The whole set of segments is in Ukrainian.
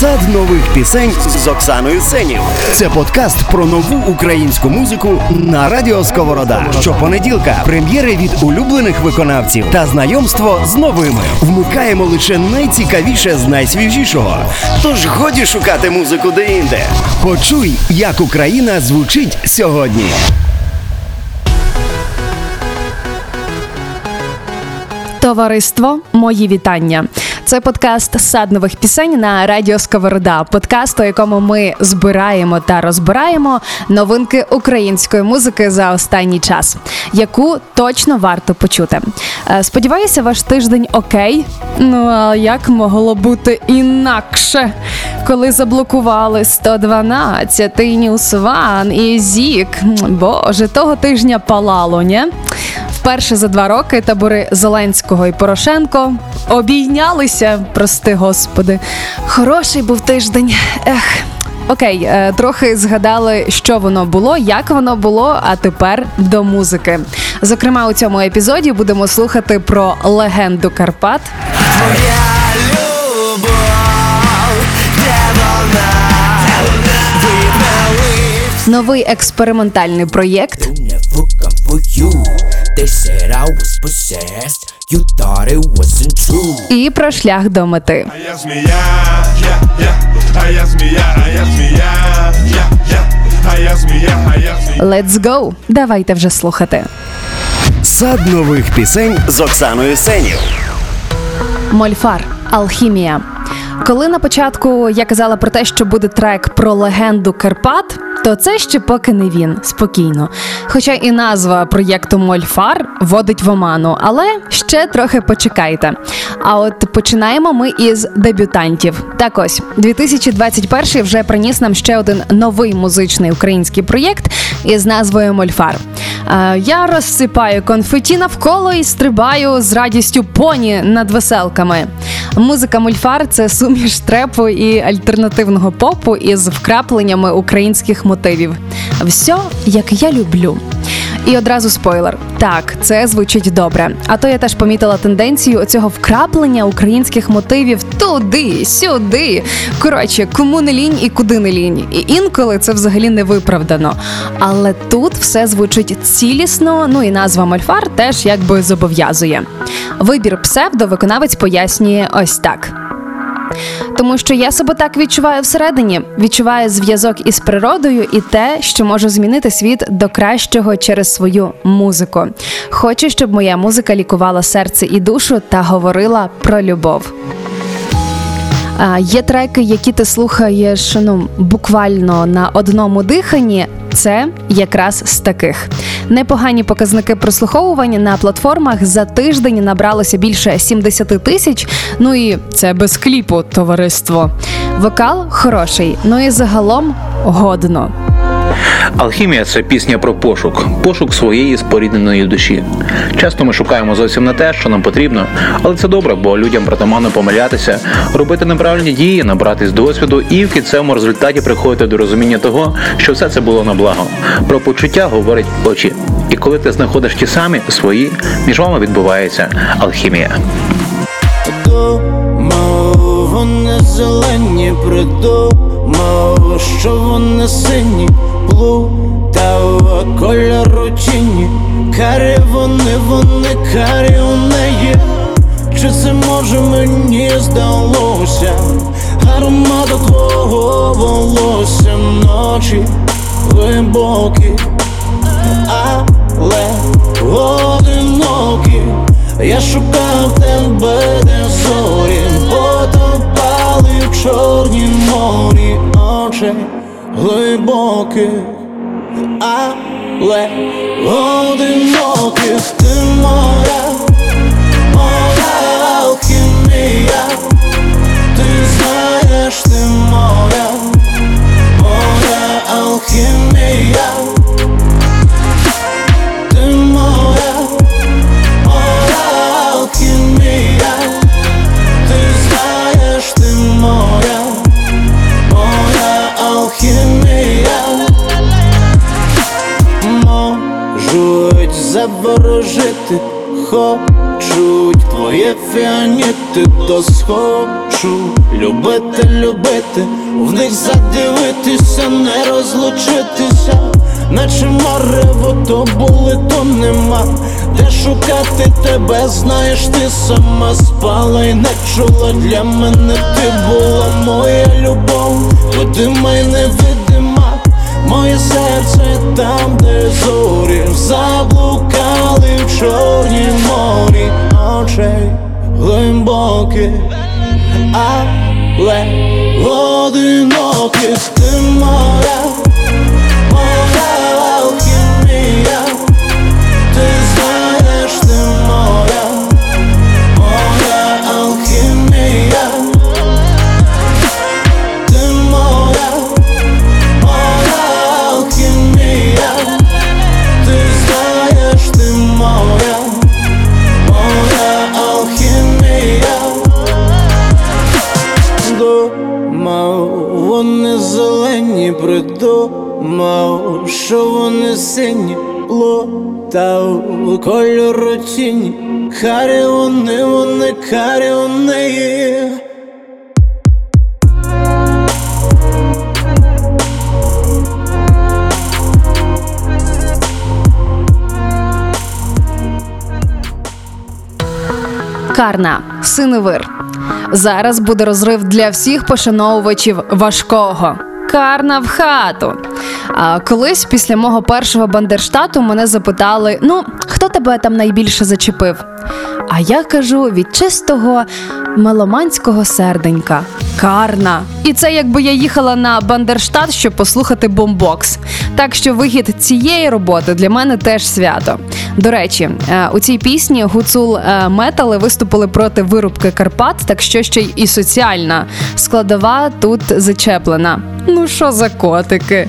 Сад нових пісень з Оксаною Сенів. Це подкаст про нову українську музику на радіо Сковорода. Щопонеділка прем'єри від улюблених виконавців та знайомство з новими. Вмикаємо лише найцікавіше з найсвіжішого. Тож годі шукати музику де-інде. Почуй, як Україна звучить сьогодні. Товариство, мої вітання. Це подкаст сад нових пісень на радіо Сковорода. Подкаст, у якому ми збираємо та розбираємо новинки української музики за останній час, яку точно варто почути. Е, Сподіваюся, ваш тиждень окей. Ну а як могло бути інакше, коли заблокували 112, NewsOne і ZIK. Боже, того тижня палало, ні? Вперше за два роки табори Зеленського і Порошенко обійнялися, прости господи. Хороший був тиждень. Ех. Окей, е, трохи згадали, що воно було, як воно було. А тепер до музики. Зокрема, у цьому епізоді будемо слухати про легенду Карпат. Новий експериментальний проєкт They said I was possessed. You thought it wasn't true. і про шлях до мети. А я змія, я, я, а я змія, а я змія, я, я, а я змія, а я змія. Let's go! Давайте вже слухати. Сад нових пісень з Оксаною Сенів. Мольфар Алхімія. Коли на початку я казала про те, що буде трек про легенду Карпат, то це ще поки не він спокійно. Хоча і назва проєкту Мольфар водить в оману, але ще трохи почекайте. А от починаємо ми із дебютантів. Так ось 2021 вже приніс нам ще один новий музичний український проєкт із назвою Мольфар. Е, Я розсипаю конфеті навколо і стрибаю з радістю поні над веселками. Музика мульфар це суміш трепу і альтернативного попу із вкрапленнями українських мотивів. Все, як я люблю. І одразу спойлер. Так, це звучить добре. А то я теж помітила тенденцію цього вкраплення українських мотивів туди, сюди. Коротше, кому не лінь і куди не лінь. І інколи це взагалі не виправдано. Але тут все звучить цілісно. Ну і назва Мольфар теж якби зобов'язує. Вибір псевдо виконавець пояснює ось так. Тому що я себе так відчуваю всередині, відчуваю зв'язок із природою і те, що можу змінити світ до кращого через свою музику. Хочу, щоб моя музика лікувала серце і душу та говорила про любов. Є треки, які ти слухаєш ну, буквально на одному диханні. Це якраз з таких. Непогані показники прослуховування на платформах за тиждень набралося більше 70 тисяч. Ну і це без кліпу, товариство. Вокал хороший, ну і загалом годно. Алхімія це пісня про пошук, пошук своєї спорідненої душі. Часто ми шукаємо зовсім не те, що нам потрібно, але це добре, бо людям притаманно помилятися, робити неправильні дії, набратись досвіду і в кінцевому результаті приходити до розуміння того, що все це було на благо. Про почуття говорять очі. І коли ти знаходиш ті самі свої, між вами відбувається алхімія. Вони зелені, придумав, що вони сині, плутав кольору тіні, карі вони, вони карі у неї. Чи це може мені здалося? Аромату твого волосся ночі глибокі, але одинокі. Я шукав тебе, де зорі потопали в чорнім морі очей глибоких, але одиноких ти моя, моя алхімія, ти знаєш, ти моя, моя алхімія, заворожити, хочуть твоє фіаніти, то схочу любити, любити, в них задивитися, не розлучитися, наче марево, то були, то нема. Де шукати тебе, знаєш, ти сама спала і не чула для мене, ти була моя любов, видима й невидима. Моє серце там, де зорі заблукали в чорній морі. Очей глибоких, але одиноких ти моя, моя кольору тіні, харі вони, вони, карі вони. Карна, синевир. Зараз буде розрив для всіх пошановувачів важкого. Карна в хату. Колись після мого першого бандерштату мене запитали: ну, хто тебе там найбільше зачепив? А я кажу від чистого меломанського серденька. Карна. І це якби я їхала на Бандерштат, щоб послухати бомбокс. Так що вихід цієї роботи для мене теж свято. До речі, е, у цій пісні гуцул е, метали виступили проти вирубки Карпат, так що ще й соціальна складова тут зачеплена. Ну що за котики?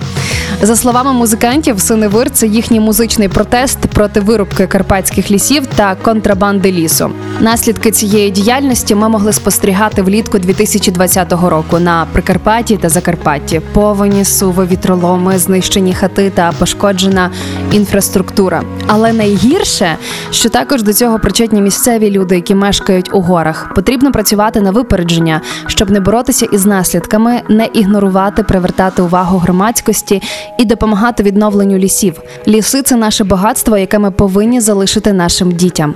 За словами музикантів, синевир це їхній музичний протест проти вирубки карпатських лісів та контрабанди лісу. Наслідки цієї діяльності ми могли спостерігати влітку 2020 року на Прикарпатті та Закарпатті. Повені, суви, вітроломи, знищені хати та пошкоджена інфраструктура. Але найгірше, що також до цього причетні місцеві люди, які мешкають у горах. Потрібно працювати на випередження, щоб не боротися із наслідками, не ігнорувати, привертати увагу громадськості і допомагати відновленню лісів. Ліси це наше багатство, яке ми повинні залишити нашим дітям.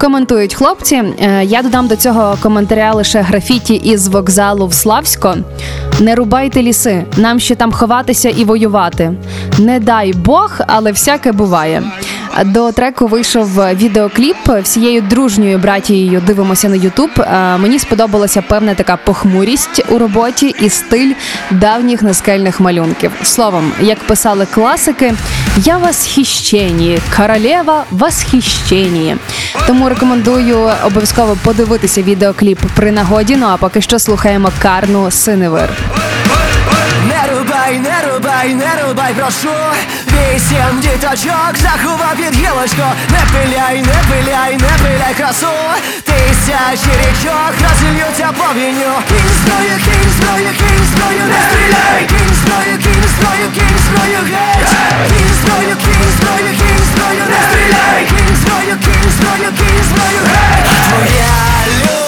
Коментують хлопці. Е, Я додам до цього коментаря лише графіті із вокзалу в Славсько. Не рубайте ліси, нам ще там ховатися і воювати. Не дай Бог, але всяке буває. До треку вийшов відеокліп всією дружньою братією. Дивимося на Ютуб. Мені сподобалася певна така похмурість у роботі і стиль давніх наскельних малюнків. Словом, як писали класики, я восхищені, королева восхищені. Тому рекомендую обов'язково подивитися відеокліп при нагоді. Ну а поки що слухаємо карну синевир. Рубай, не рубай, прошу. Вісім діточок заховав під гілочку Не пиляй, не пиляй, не пиляй красу. Тисячі річок розільються повінню Кінь зброю, кінь зброю, кінь зброю, не стріляй. Кінь зброю, кінь зброю, кінь зброю, геть. Кінь зброю, кінь зброю, кінь зброю, не стріляй. Кінь зброю, кінь зброю, кінь зброю, геть. Твоя любов,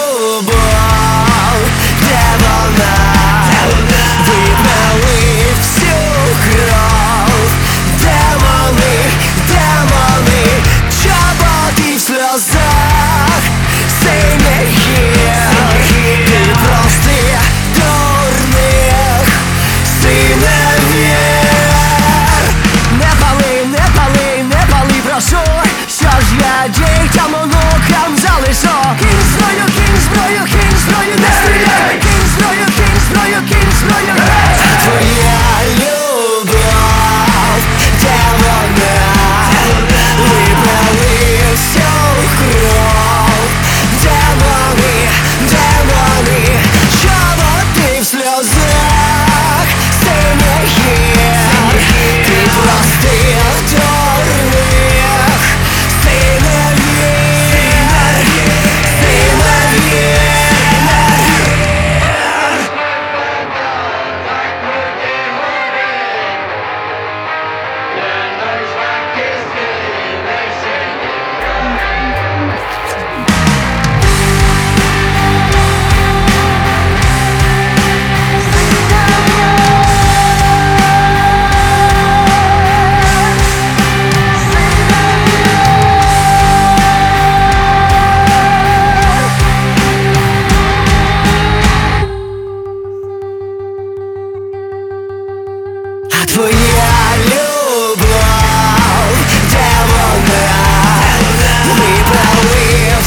твоя любов, де? Ми правив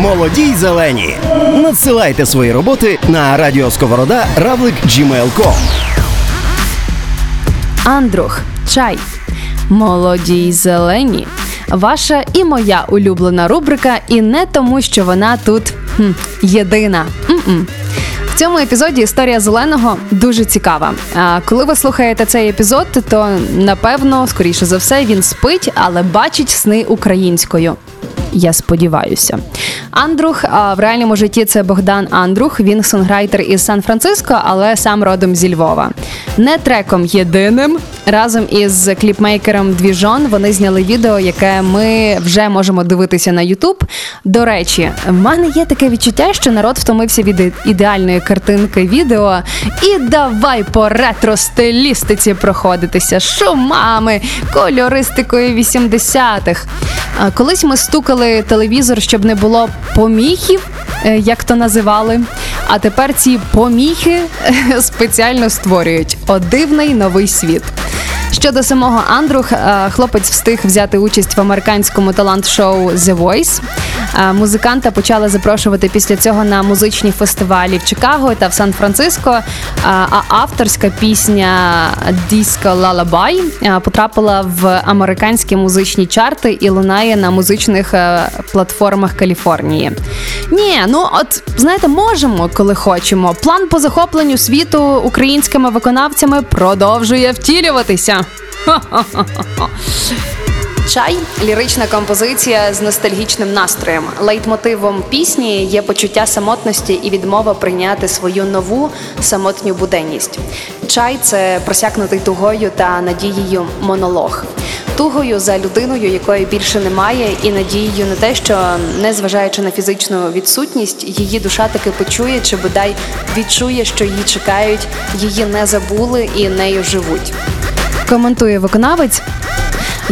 Молоді й зелені. Надсилайте свої роботи на радіосковорода равлик gmail.com. Андрух, чай. Молоді й зелені. Ваша і моя улюблена рубрика, і не тому, що вона тут хм, єдина. М-м. В цьому епізоді історія зеленого дуже цікава. А коли ви слухаєте цей епізод, то напевно, скоріше за все, він спить, але бачить сни українською. Я сподіваюся. Андрух а в реальному житті це Богдан Андрух. Він сонграйтер із Сан-Франциско, але сам родом зі Львова. Не треком єдиним. Разом із кліпмейкером Двіжон вони зняли відео, яке ми вже можемо дивитися на Ютуб. До речі, в мене є таке відчуття, що народ втомився від ідеальної картинки відео. І давай по ретро-стилістиці проходитися шумами, кольористикою 80-х. Колись ми стукали телевізор, щоб не було поміхів, е, як то називали. А тепер ці поміхи е, спеціально створюють одивний новий світ. Щодо самого Андрух, е, хлопець встиг взяти участь в американському талант-шоу The Voice. Е, Музиканта почали запрошувати після цього на музичні фестивалі в Чикаго та в Сан-Франциско. Е, А авторська пісня Lullaby е, потрапила в американські музичні чарти і лунає на музичних платформах Каліфорнії. Ні, ну от знаєте, можемо, коли хочемо. План по захопленню світу українськими виконавцями продовжує втілюватися. Чай лірична композиція з ностальгічним настроєм. Лейтмотивом пісні є почуття самотності і відмова прийняти свою нову самотню буденність. Чай це просякнутий тугою та надією монолог. Тугою за людиною, якої більше немає, і надією на те, що незважаючи на фізичну відсутність, її душа таки почує чи бодай відчує, що її чекають, її не забули і нею живуть. Коментує виконавець.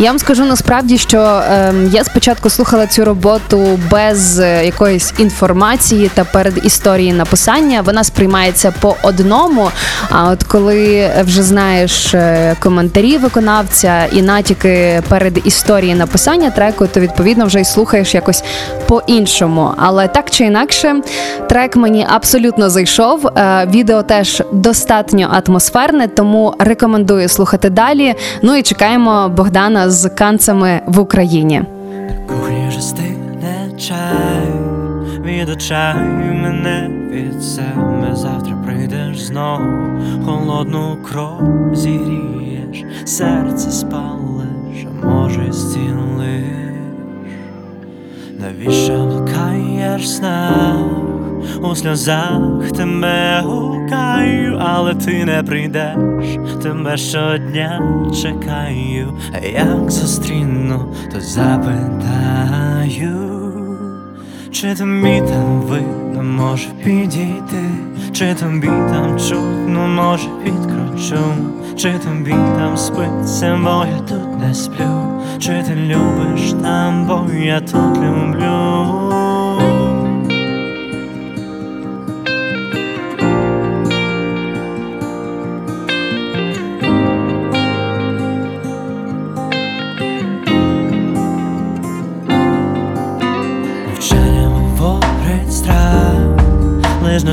Я вам скажу насправді, що е, я спочатку слухала цю роботу без е, якоїсь інформації та перед історії написання. Вона сприймається по одному. А от коли вже знаєш е, коментарі виконавця і натяки перед історії написання треку, то відповідно вже й слухаєш якось по-іншому. Але так чи інакше, трек мені абсолютно зайшов. Е, відео теж достатньо атмосферне, тому рекомендую слухати далі. Ну і чекаємо Богдана з канцями в Україні. Кухні вже стигне від очей мене від себе завтра прийдеш знов, холодну кров зігрієш, серце спалиш, може зцілиш. Навіщо блукаєш снах? У сльозах тебе гукаю, але ти не прийдеш, тебе щодня чекаю, а як зустріну, то запитаю, чи тобі там видно може підійти, чи тобі там чутно може підкручу, чи тобі там спиться, бо я тут не сплю, чи ти любиш там, бо я тут люблю.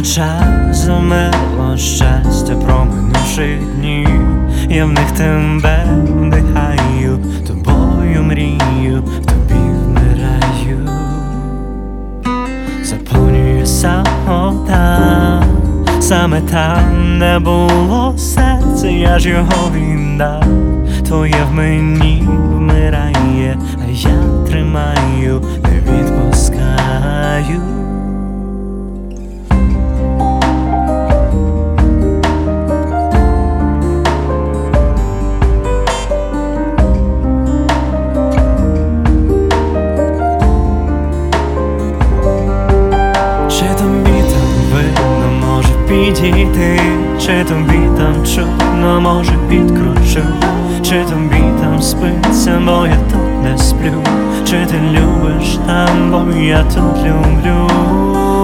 Час замерло щастя проминувших днів, я в них тебе вдихаю, тобою мрію, тобі вмираю, заповнює самота, саме там, де було серце, я ж його віддав, твоє в мені вмирає, а я тримаю, не відпускаю. Чи тобі там чутно може підкручу, чи тобі там спиться, бо я тут не сплю, чи ти любиш там, бо я тут люблю.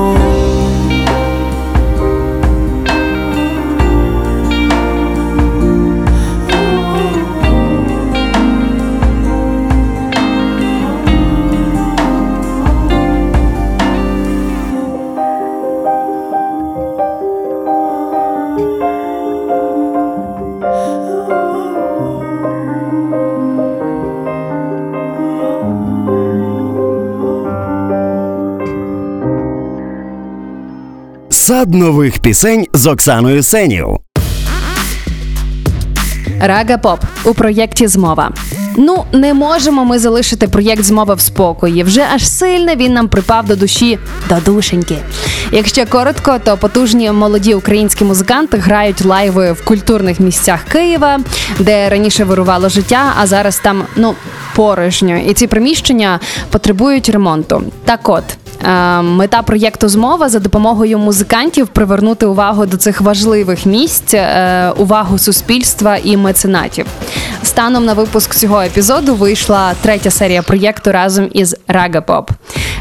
Сад нових пісень з Оксаною Сенів. Рага Поп у проєкті Змова. Ну, не можемо ми залишити проєкт змова в спокої. Вже аж сильно він нам припав до душі до душеньки. Якщо коротко, то потужні молоді українські музиканти грають лайви в культурних місцях Києва, де раніше вирувало життя, а зараз там ну порожньо. І ці приміщення потребують ремонту. Так от. Е, Мета проєкту змова за допомогою музикантів привернути увагу до цих важливих місць, е, увагу суспільства і меценатів. Станом на випуск цього епізоду вийшла третя серія проєкту разом із Рага Поп.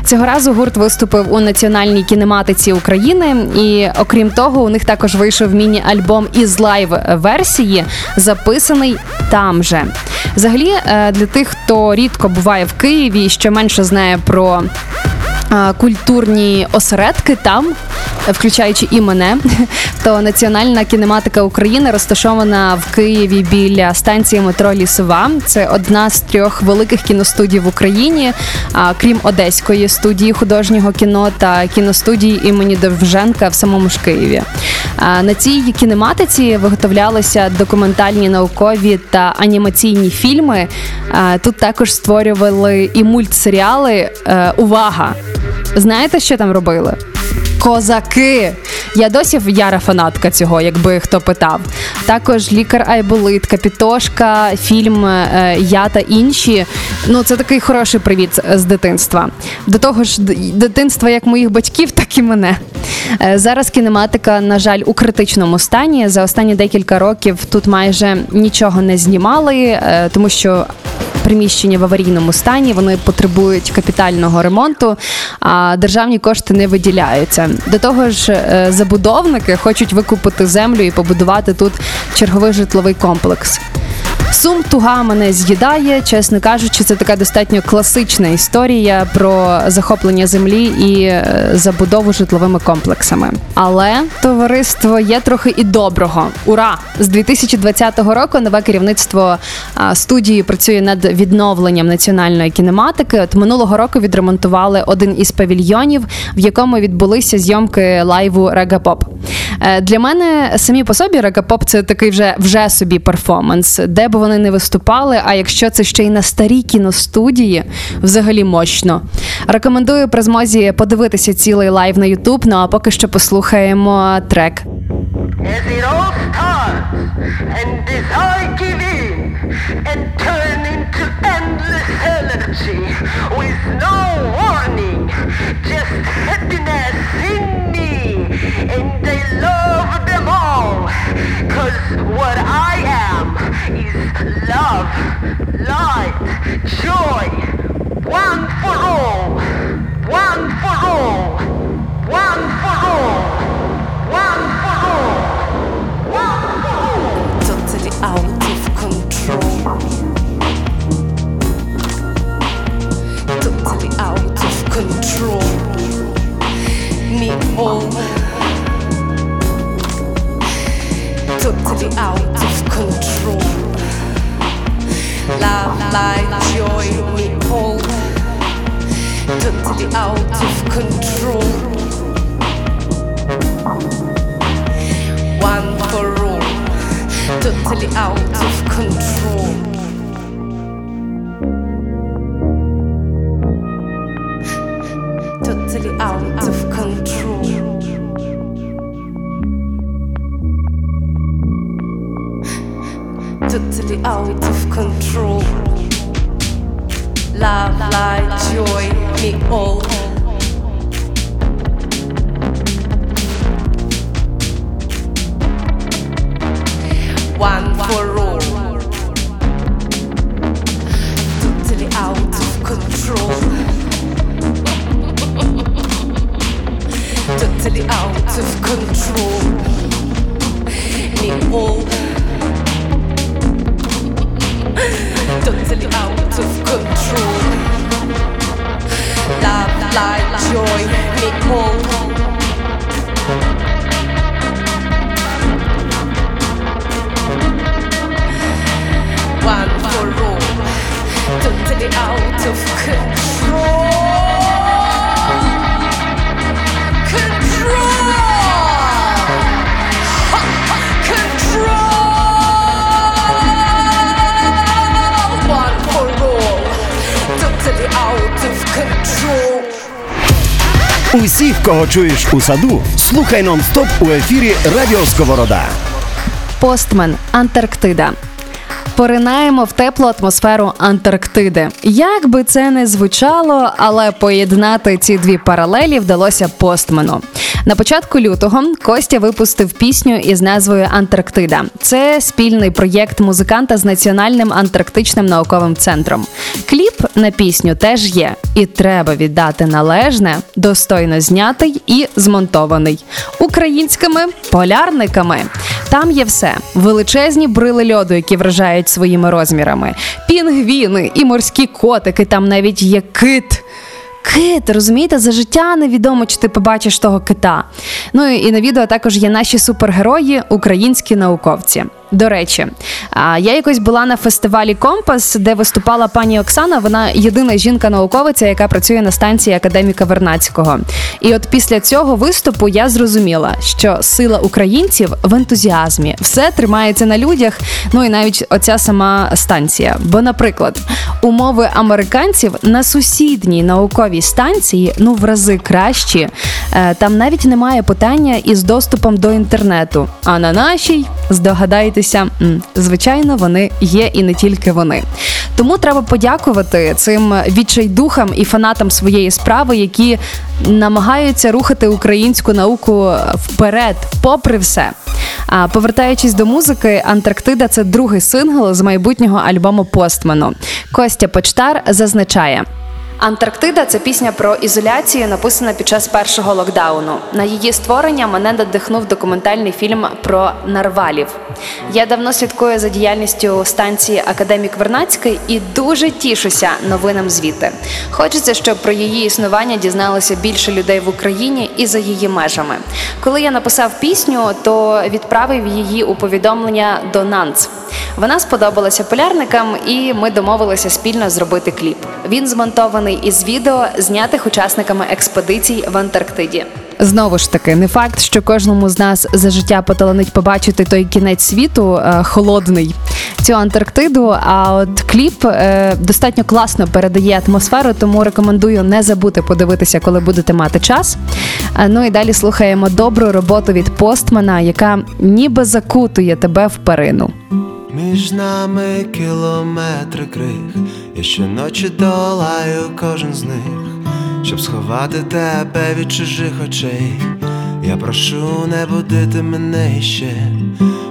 Цього разу гурт виступив у національній кінематиці України, і окрім того, у них також вийшов міні-альбом із лайв-версії, записаний там же. Взагалі, е, для тих, хто рідко буває в Києві, і ще менше знає про культурні осередки там, включаючи і мене, то Національна кінематика України розташована в Києві біля станції метро Лісова. Це одна з трьох великих кіностудій в Україні, крім одеської студії художнього кіно та кіностудії імені Довженка в самому ж Києві. На цій кінематиці виготовлялися документальні наукові та анімаційні фільми. Тут також створювали і мультсеріали. Е, Увага! Знаєте, що там робили? Козаки. Я досі яра фанатка цього, якби хто питав. Також лікар Айболит, Капітошка, фільм е, Я та інші. Ну, це такий хороший привіт з дитинства. До того ж, дитинства як моїх батьків, так і мене. Е, Зараз кінематика, на жаль, у критичному стані. За останні декілька років тут майже нічого не знімали, е, тому що приміщення в аварійному стані, вони потребують капітального ремонту, а державні кошти не виділяються. До того ж, е, забудовники хочуть викупити землю і побудувати тут черговий житловий комплекс. Сум туга мене з'їдає, чесно кажучи, це така достатньо класична історія про захоплення землі і е, забудову житловими комплексами. Але товариство є трохи і доброго. Ура! З 2020 року нове керівництво студії працює над відновленням національної кінематики. От минулого року відремонтували один із павільйонів, в якому відбулися зйомки лайву Регапоп. Е, Для мене самі по собі регапоп це такий вже вже собі перформанс, де б вони не виступали. А якщо це ще й на старій кіностудії, взагалі мощно. Рекомендую при змозі подивитися цілий live на Ютуб. Ну а поки що послухаємо трек. And turn into endless energy with no warning, just happiness in me, and I love them all, cause what I love, light, joy, one for all, one for all, one for all, all. Усіх, кого чуєш у саду, слухай нон-стоп у ефірі Радіо Сковорода. Постмен Антарктида. Поринаємо в теплу атмосферу Антарктиди. Як би це не звучало, але поєднати ці дві паралелі вдалося постмену. На початку лютого Костя випустив пісню із назвою Антарктида. Це спільний проєкт музиканта з Національним антарктичним науковим центром. Кліп на пісню теж є, і треба віддати належне, достойно знятий і змонтований українськими полярниками. Там є все: величезні брили льоду, які вражають своїми розмірами, пінгвіни і морські котики. Там навіть є кит. Кит, розумієте, за життя невідомо, чи ти побачиш того кита. Ну і на відео також є наші супергерої, українські науковці. До речі, я якось була на фестивалі Компас, де виступала пані Оксана. Вона єдина жінка-науковиця, яка працює на станції академіка Вернацького. І от після цього виступу я зрозуміла, що сила українців в ентузіазмі все тримається на людях. Ну і навіть оця сама станція. Бо, наприклад, умови американців на сусідній науковій станції ну в рази кращі. Е, Там навіть немає питання із доступом до інтернету. А на нашій здогадайтеся, м, звичайно, вони є і не тільки вони. Тому треба подякувати цим відчайдухам і фанатам своєї справи, які намагаються рухати українську науку вперед, попри все. А повертаючись до музики, Антарктида це другий сингл з майбутнього альбому Постмену. Костя Почтар зазначає. Антарктида це пісня про ізоляцію, написана під час першого локдауну. На її створення мене надихнув документальний фільм про нарвалів. Я давно слідкую за діяльністю станції Академік Вернацький і дуже тішуся новинам звідти. Хочеться, щоб про її існування дізналося більше людей в Україні і за її межами. Коли я написав пісню, то відправив її у повідомлення до НАНЦ. Вона сподобалася полярникам, і ми домовилися спільно зробити кліп. Він змонтований із відео, знятих учасниками експедицій в Антарктиді. Знову ж таки, не факт, що кожному з нас за життя поталанить побачити той кінець світу е, холодний, цю Антарктиду. А от кліп е, достатньо класно передає атмосферу, тому рекомендую не забути подивитися, коли будете мати час. Е, ну і далі слухаємо добру роботу від постмана, яка ніби закутує тебе в перину. Між нами кілометри крих, я щоночі долаю кожен з них, щоб сховати тебе від чужих очей. Я прошу не будити мене іще,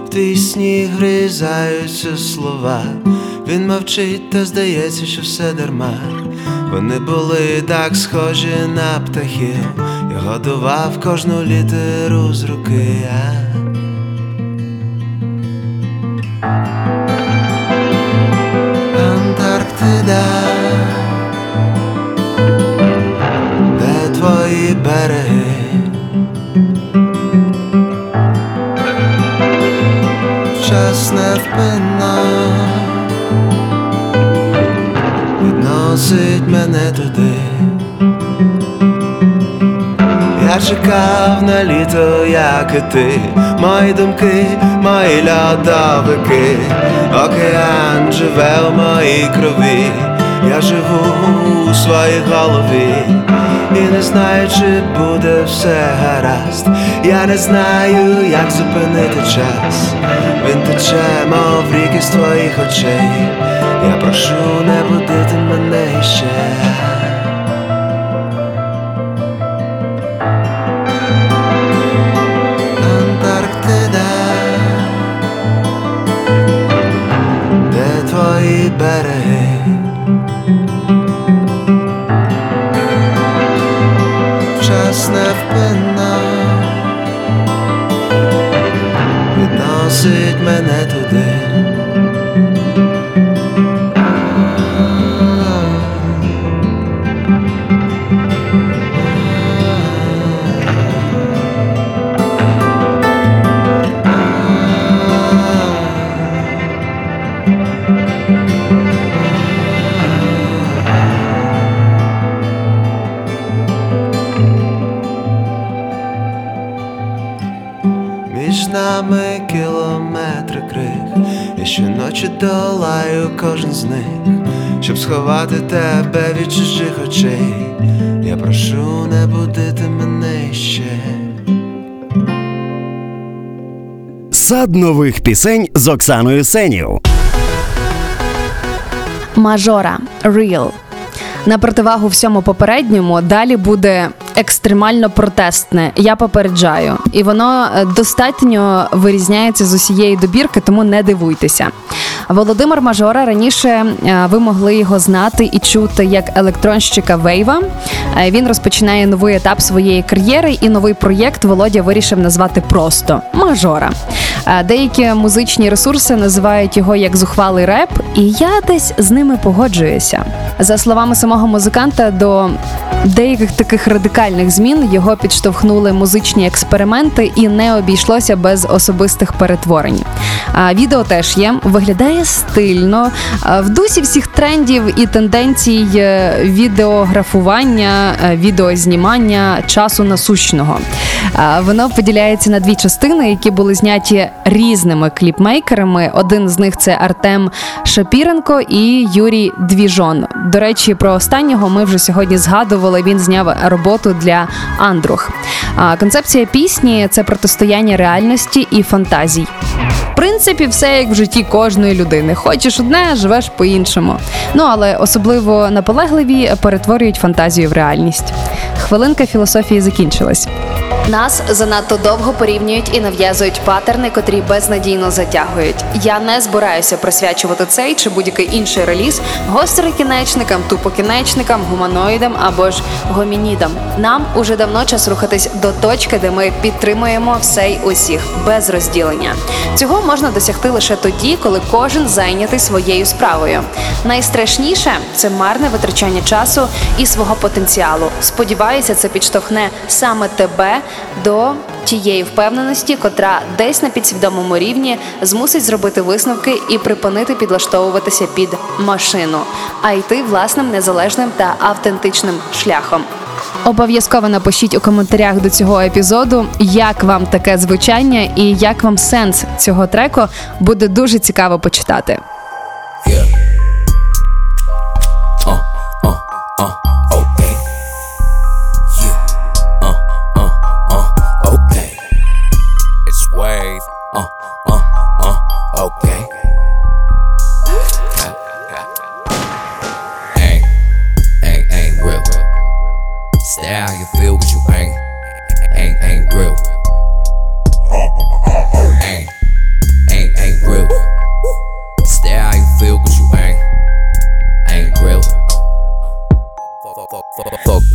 в твій сніг гризаються слова. Він мовчить, та здається, що все дарма. Вони були так схожі на птахів. Я годував кожну літеру з руки. Я Антарктида, чекав на літо, як і ти, мої думки, мої льодовики, океан живе в моїй крові, я живу у своїй голові, і не знаю, чи буде все гаразд. Я не знаю, як зупинити час. Він тече, мов ріки з твоїх очей. Я прошу не будити мене ще. Кожен з них, щоб сховати тебе від чужих очей. Я прошу не будити мене ще. Сад нових пісень з Оксаною Сенів. Мажора Real. На противагу всьому попередньому далі буде екстремально протестне. Я попереджаю, і воно е, достатньо вирізняється з усієї добірки, тому не дивуйтеся. Володимир Мажора раніше е, ви могли його знати і чути як електронщика Вейва. Е, Він розпочинає новий етап своєї кар'єри, і новий проєкт Володя вирішив назвати просто Мажора. Е, Деякі музичні ресурси називають його як зухвалий реп, і я десь з ними погоджуюся. За словами самого музиканта, до деяких таких радикальних змін його підштовхнули музичні експерименти, і не обійшлося без особистих перетворень. А відео теж є, виглядає стильно, в дусі всіх трендів і тенденцій відеографування, відеознімання часу насущного. Воно поділяється на дві частини, які були зняті різними кліпмейкерами. Один з них це Артем Шапіренко і Юрій Двіжон. До речі, про останнього ми вже сьогодні згадували. Він зняв роботу для Андрух. А концепція пісні це протистояння реальності і фантазій. В принципі, все як в житті кожної людини. Хочеш одне, живеш по-іншому. Ну але особливо наполегливі перетворюють фантазію в реальність. Хвилинка філософії закінчилась. Нас занадто довго порівнюють і нав'язують патерни, котрі безнадійно затягують. Я не збираюся присвячувати цей чи будь-який інший реліз гострокінечникам, тупокінечникам, гуманоїдам або ж гомінідам. Нам уже давно час рухатись до точки, де ми підтримуємо все й усіх без розділення. Цього можна досягти лише тоді, коли кожен зайнятий своєю справою. Найстрашніше це марне витрачання часу і свого потенціалу. Сподіваюся, це підштовхне саме тебе до тієї впевненості, котра десь на підсвідомому рівні змусить зробити висновки і припинити підлаштовуватися під машину, а йти власним незалежним та автентичним шляхом. Обов'язково напишіть у коментарях до цього епізоду, як вам таке звучання і як вам сенс цього треку буде дуже цікаво почитати. Yeah. Uh, uh, uh,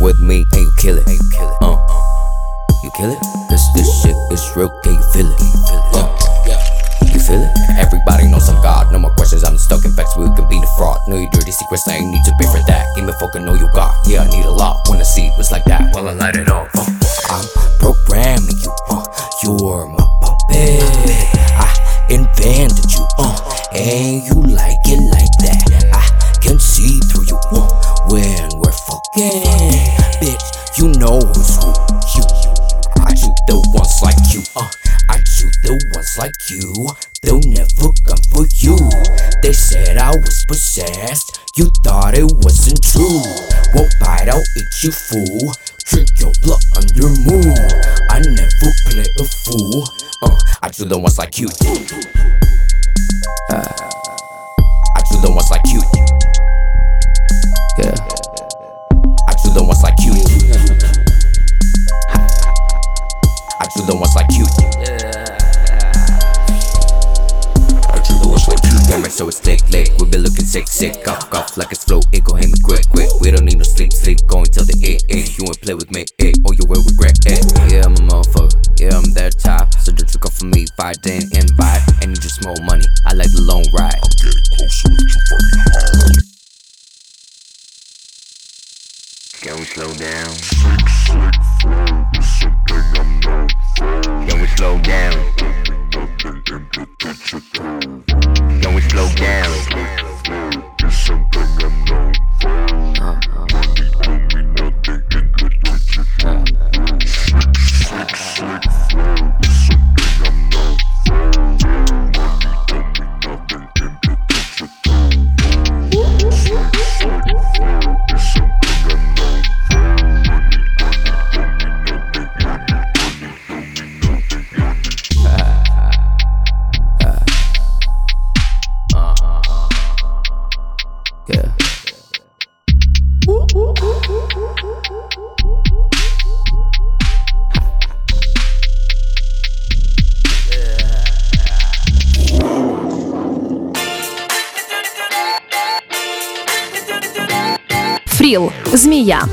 with me, and you kill it, you kill it. Uh, you kill it? This, this shit is real, can you feel it? Uh, you feel it? Everybody knows I'm God, no more questions, I'm stuck in facts, we can be the fraud. Know your dirty secrets, I ain't need to pay for that. Give me fucking know you got, yeah, I need a lot. When I see was like that, well, I light it up. Uh, you fool. Drink your blood under moon. I never play a fool. Uh, I do the ones like you. Play with me, eh? Or you will regret it. Yeah, I'm a motherfucker. Yeah, I'm that top. So don't you come for me. Fight змія.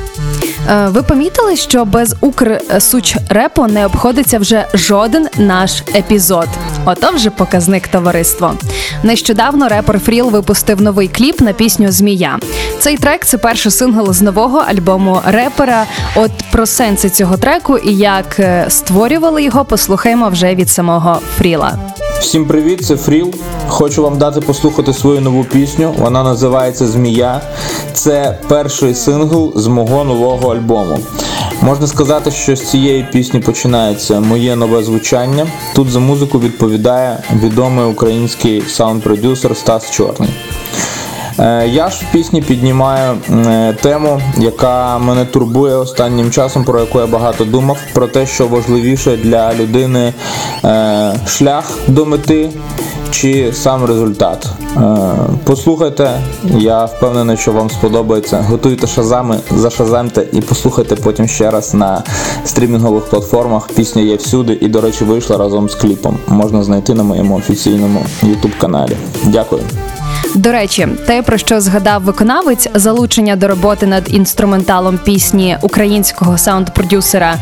Е, Ви помітили, що без укрсучрепу не обходиться вже жоден наш епізод. Ото вже показник товариство. Нещодавно репер Фріл випустив новий кліп на пісню Змія. Цей трек це перший сингл з нового альбому репера. От про сенси цього треку і як е, створювали його, послухаємо вже від самого Фріла. Всім привіт, це Фріл. Хочу вам дати послухати свою нову пісню. Вона називається Змія. Це перший сингл з мого нового альбому. Можна сказати, що з цієї пісні починається моє нове звучання. Тут за музику відповідає відомий український саунд-продюсер Стас Чорний. Е, Я ж в пісні піднімаю е, тему, яка мене турбує останнім часом, про яку я багато думав, про те, що важливіше для людини е, шлях до мети чи сам результат. Послухайте, я впевнений, що вам сподобається. Готуйте шазами, зашазамте і послухайте потім ще раз на стрімінгових платформах. Пісня є всюди і, до речі, вийшла разом з кліпом. Можна знайти на моєму офіційному YouTube каналі. Дякую. До речі, те, про що згадав виконавець, залучення до роботи над інструменталом пісні українського саунд-продюсера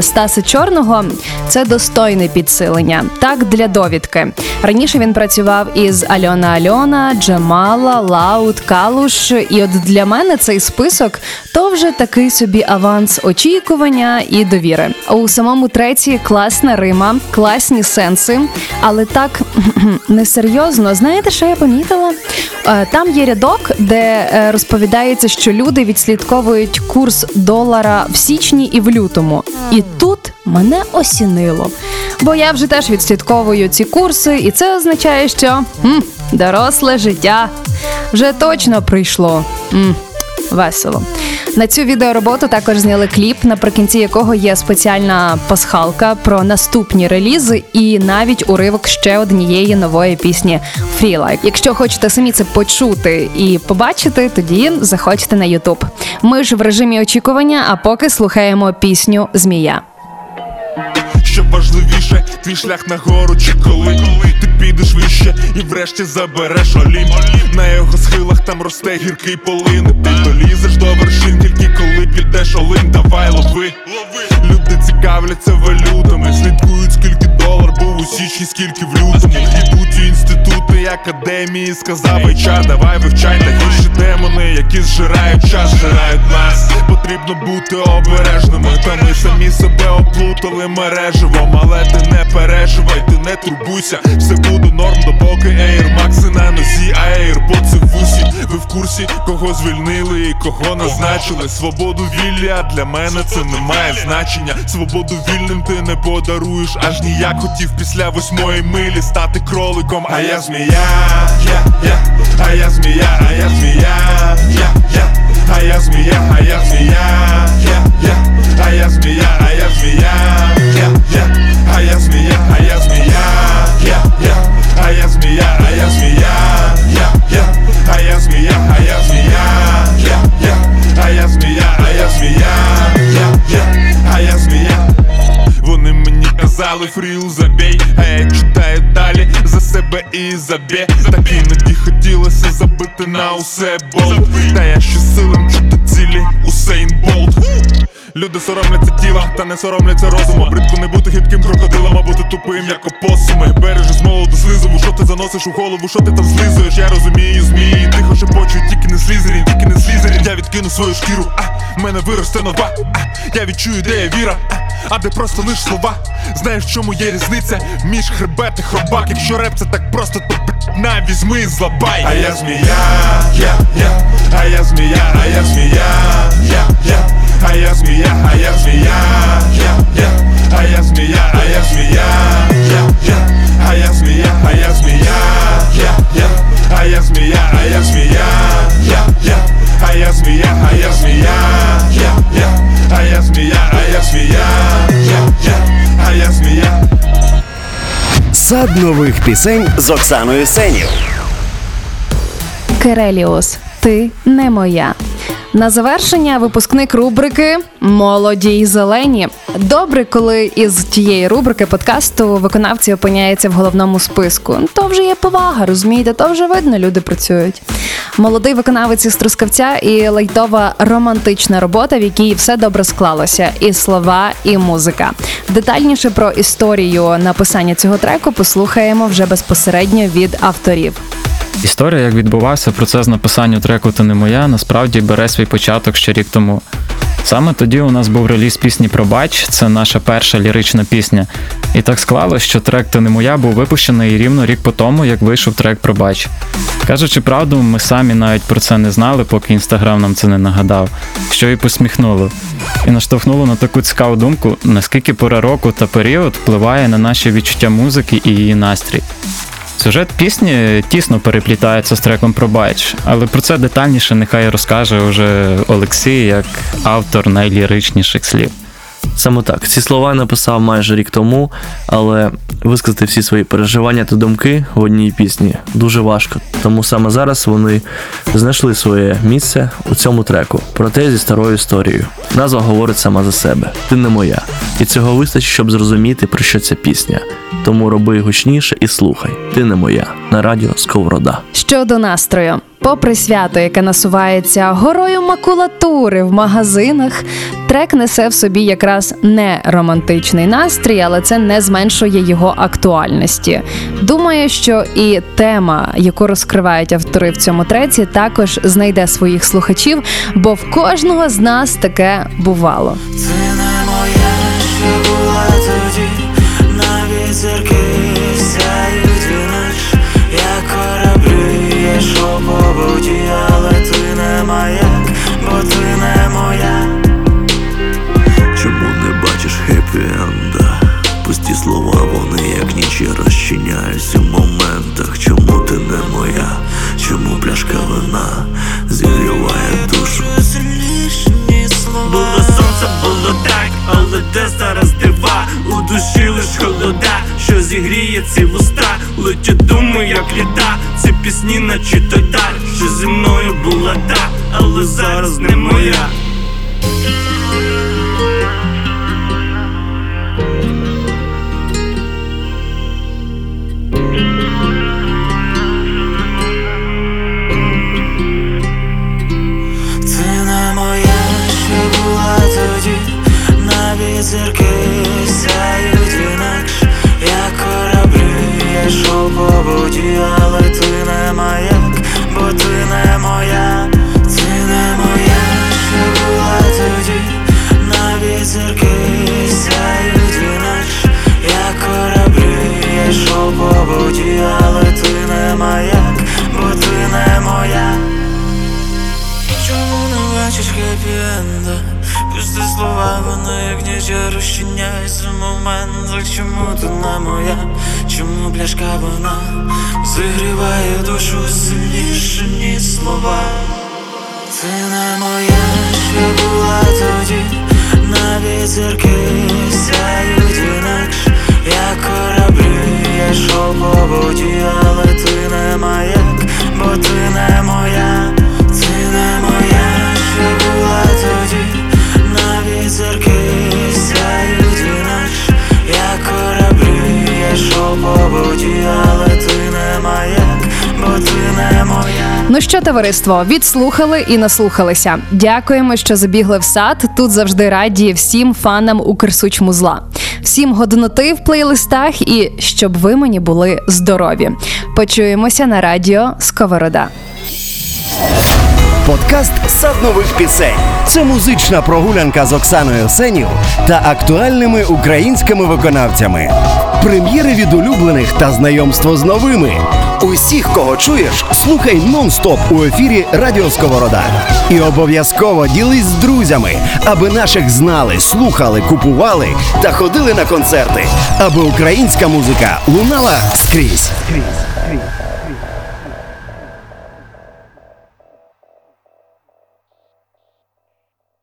Стаса Чорного це достойне підсилення. Так для довідки. Раніше він працював із Альона Альона, Джамала, Лаут, Калуш. І от для мене цей список то вже такий собі аванс очікування і довіри. У самому треці класна рима, класні сенси, але так несерйозно. Знаєте, що я помітила? Е, Там є рядок, де е, розповідається, що люди відслідковують курс долара в січні і в лютому. І тут мене осінило. Бо я вже теж відслідковую ці курси, і це означає, що м, доросле життя вже точно прийшло. М, Весело. На цю відеороботу також зняли кліп, наприкінці якого є спеціальна пасхалка про наступні релізи і навіть уривок ще однієї нової пісні Freelike. Якщо хочете самі це почути і побачити, тоді заходьте на Ютуб. Ми ж в режимі очікування, а поки слухаємо пісню Змія. Що важливіше, твій шлях нагору чи коли? Ти підеш вище і врешті забереш олімп На його схилах там росте гіркий полин. Ти долізеш до вершин, тільки коли підеш олим, давай лови. Люди цікавляться валютами, слідкують скільки долар був у січні, скільки в лютому. Ідуть у інститути, і академії, сказав HR, давай вивчай найгірші демони, які зжирають час, зжирають нас. Потрібно бути обережними, та ми самі себе оплутали мереживом. Але ти не переживай, ти не турбуйся, все буде норм, допоки Air Max на нозі, а AirPods в усі. Ви в курсі, кого звільнили і кого назначили. Свободу віллі, а для мене це не має значення. Свободу вільним ти не подаруєш, аж ніяк хотів після восьмої милі стати кроликом, а я змія, я, я, а я змія, а я змія, я, я, а я змія, а я змія, я, я, а я змія, а я змія, я, я, а я змія, а я змія, я, я, а я змія, а я змія, я, я, а я змія, а я змія, я, я, а я змія, а я змія, я, я, а я змія. Вони мені казали фріл забей, а я читаю далі за себе і за бє. Так іноді хотілося забити на усе болт. Та я щосилим чути цілі Усейн Болт. Люди соромляться тіла, та не соромляться розуму. Бридко не бути гидким крокодилом, а бути тупим, як опосуми. Бережи з молоду слизову, що ти заносиш у голову, що ти там злизуєш? Я розумію змії, тихо шепочу, тільки не слізерін, тільки не слізерін. Я відкину свою шкіру, а мене виросте нова, а. Я відчую, де є віра, а, а де просто лиш слова. Знаєш, в чому є різниця? Між хребет і хробак. Якщо реп це так просто, то блядь, на візьми і злабай. А я змія, я, я, а я змія, а я змія, я, я, а я змія, а я змія, я, я, а я змія, а я змія, я, Сад нових пісень з Оксаною Сенів. Кереліус, ти не моя. На завершення випускник рубрики Молоді й зелені. Добре, коли із тієї рубрики подкасту виконавці опиняються в головному списку. То вже є повага, розумієте, то вже видно, люди працюють. Молодий виконавець із Трускавця і лайтова романтична робота, в якій все добре склалося, і слова, і музика. Детальніше про історію написання цього треку послухаємо вже безпосередньо від авторів. Історія, як відбувався процес написання треку Ти не моя, насправді бере свій початок ще рік тому. Саме тоді у нас був реліз пісні Пробач, це наша перша лірична пісня. І так склалось, що трек Ти не моя був випущений рівно рік по тому, як вийшов трек Пробач. Кажучи правду, ми самі навіть про це не знали, поки інстаграм нам це не нагадав, що і посміхнуло. І наштовхнуло на таку цікаву думку, наскільки пора року та період впливає на наші відчуття музики і її настрій. Сюжет пісні тісно переплітається з треком Пробач, але про це детальніше нехай розкаже уже Олексій як автор найліричніших слів. Саме так. Ці слова написав майже рік тому, але висказати всі свої переживання та думки в одній пісні дуже важко. Тому саме зараз вони знайшли своє місце у цьому треку, проте зі старою історією. Назва говорить сама за себе. Ти не моя. І цього вистачить, щоб зрозуміти, про що ця пісня. Тому роби гучніше і слухай. Ти не моя. На радіо Сковорода. Щодо настрою, попри свято, яке насувається горою макулатури в магазинах, трек несе в собі якраз не романтичний настрій, але це не зменшує його актуальності. Думаю, що і тема, яку розкривають автори в цьому треці, також знайде своїх слухачів, бо в кожного з нас таке бувало. що по але ти не маяк, бо ти не моя. Чому не бачиш хеппі-енда? Пусті слова, вони як ніч розчиняються в моментах. Чому ти не моя? Чому пляшка вина зігріває душу? Було сонце, було так, але де зараз дива? У душі лиш холода, що зігріє ці вуста. Летять думи, як літа, ці пісні, наче той дар, що зі мною була та, але зараз не моя. Хеппі-енда? Пусті слова, вони як ніч розчиняються в моментах Чому ти не моя? Чому пляшка вона зігріває душу сильніше, ніж слова? Ти не моя, що була тоді, навіть зірки сяють інакше, як кораблі, я йшов по воді, але ти не маяк, бо ти не моя, Ну що, товариство, відслухали і наслухалися. Дякуємо, що забігли в сад. Тут завжди раді всім фанам Укрсучмузла. Всім годноти в плейлистах і щоб ви мені були здорові. Почуємося на радіо Сковорода. Подкаст Сад нових пісень. Це музична прогулянка з Оксаною Сенів та актуальними українськими виконавцями. Прем'єри від улюблених та знайомство з новими. Усіх, кого чуєш, слухай нон-стоп у ефірі Радіо Сковорода. І обов'язково ділись з друзями, аби наших знали, слухали, купували та ходили на концерти, аби українська музика лунала скрізь.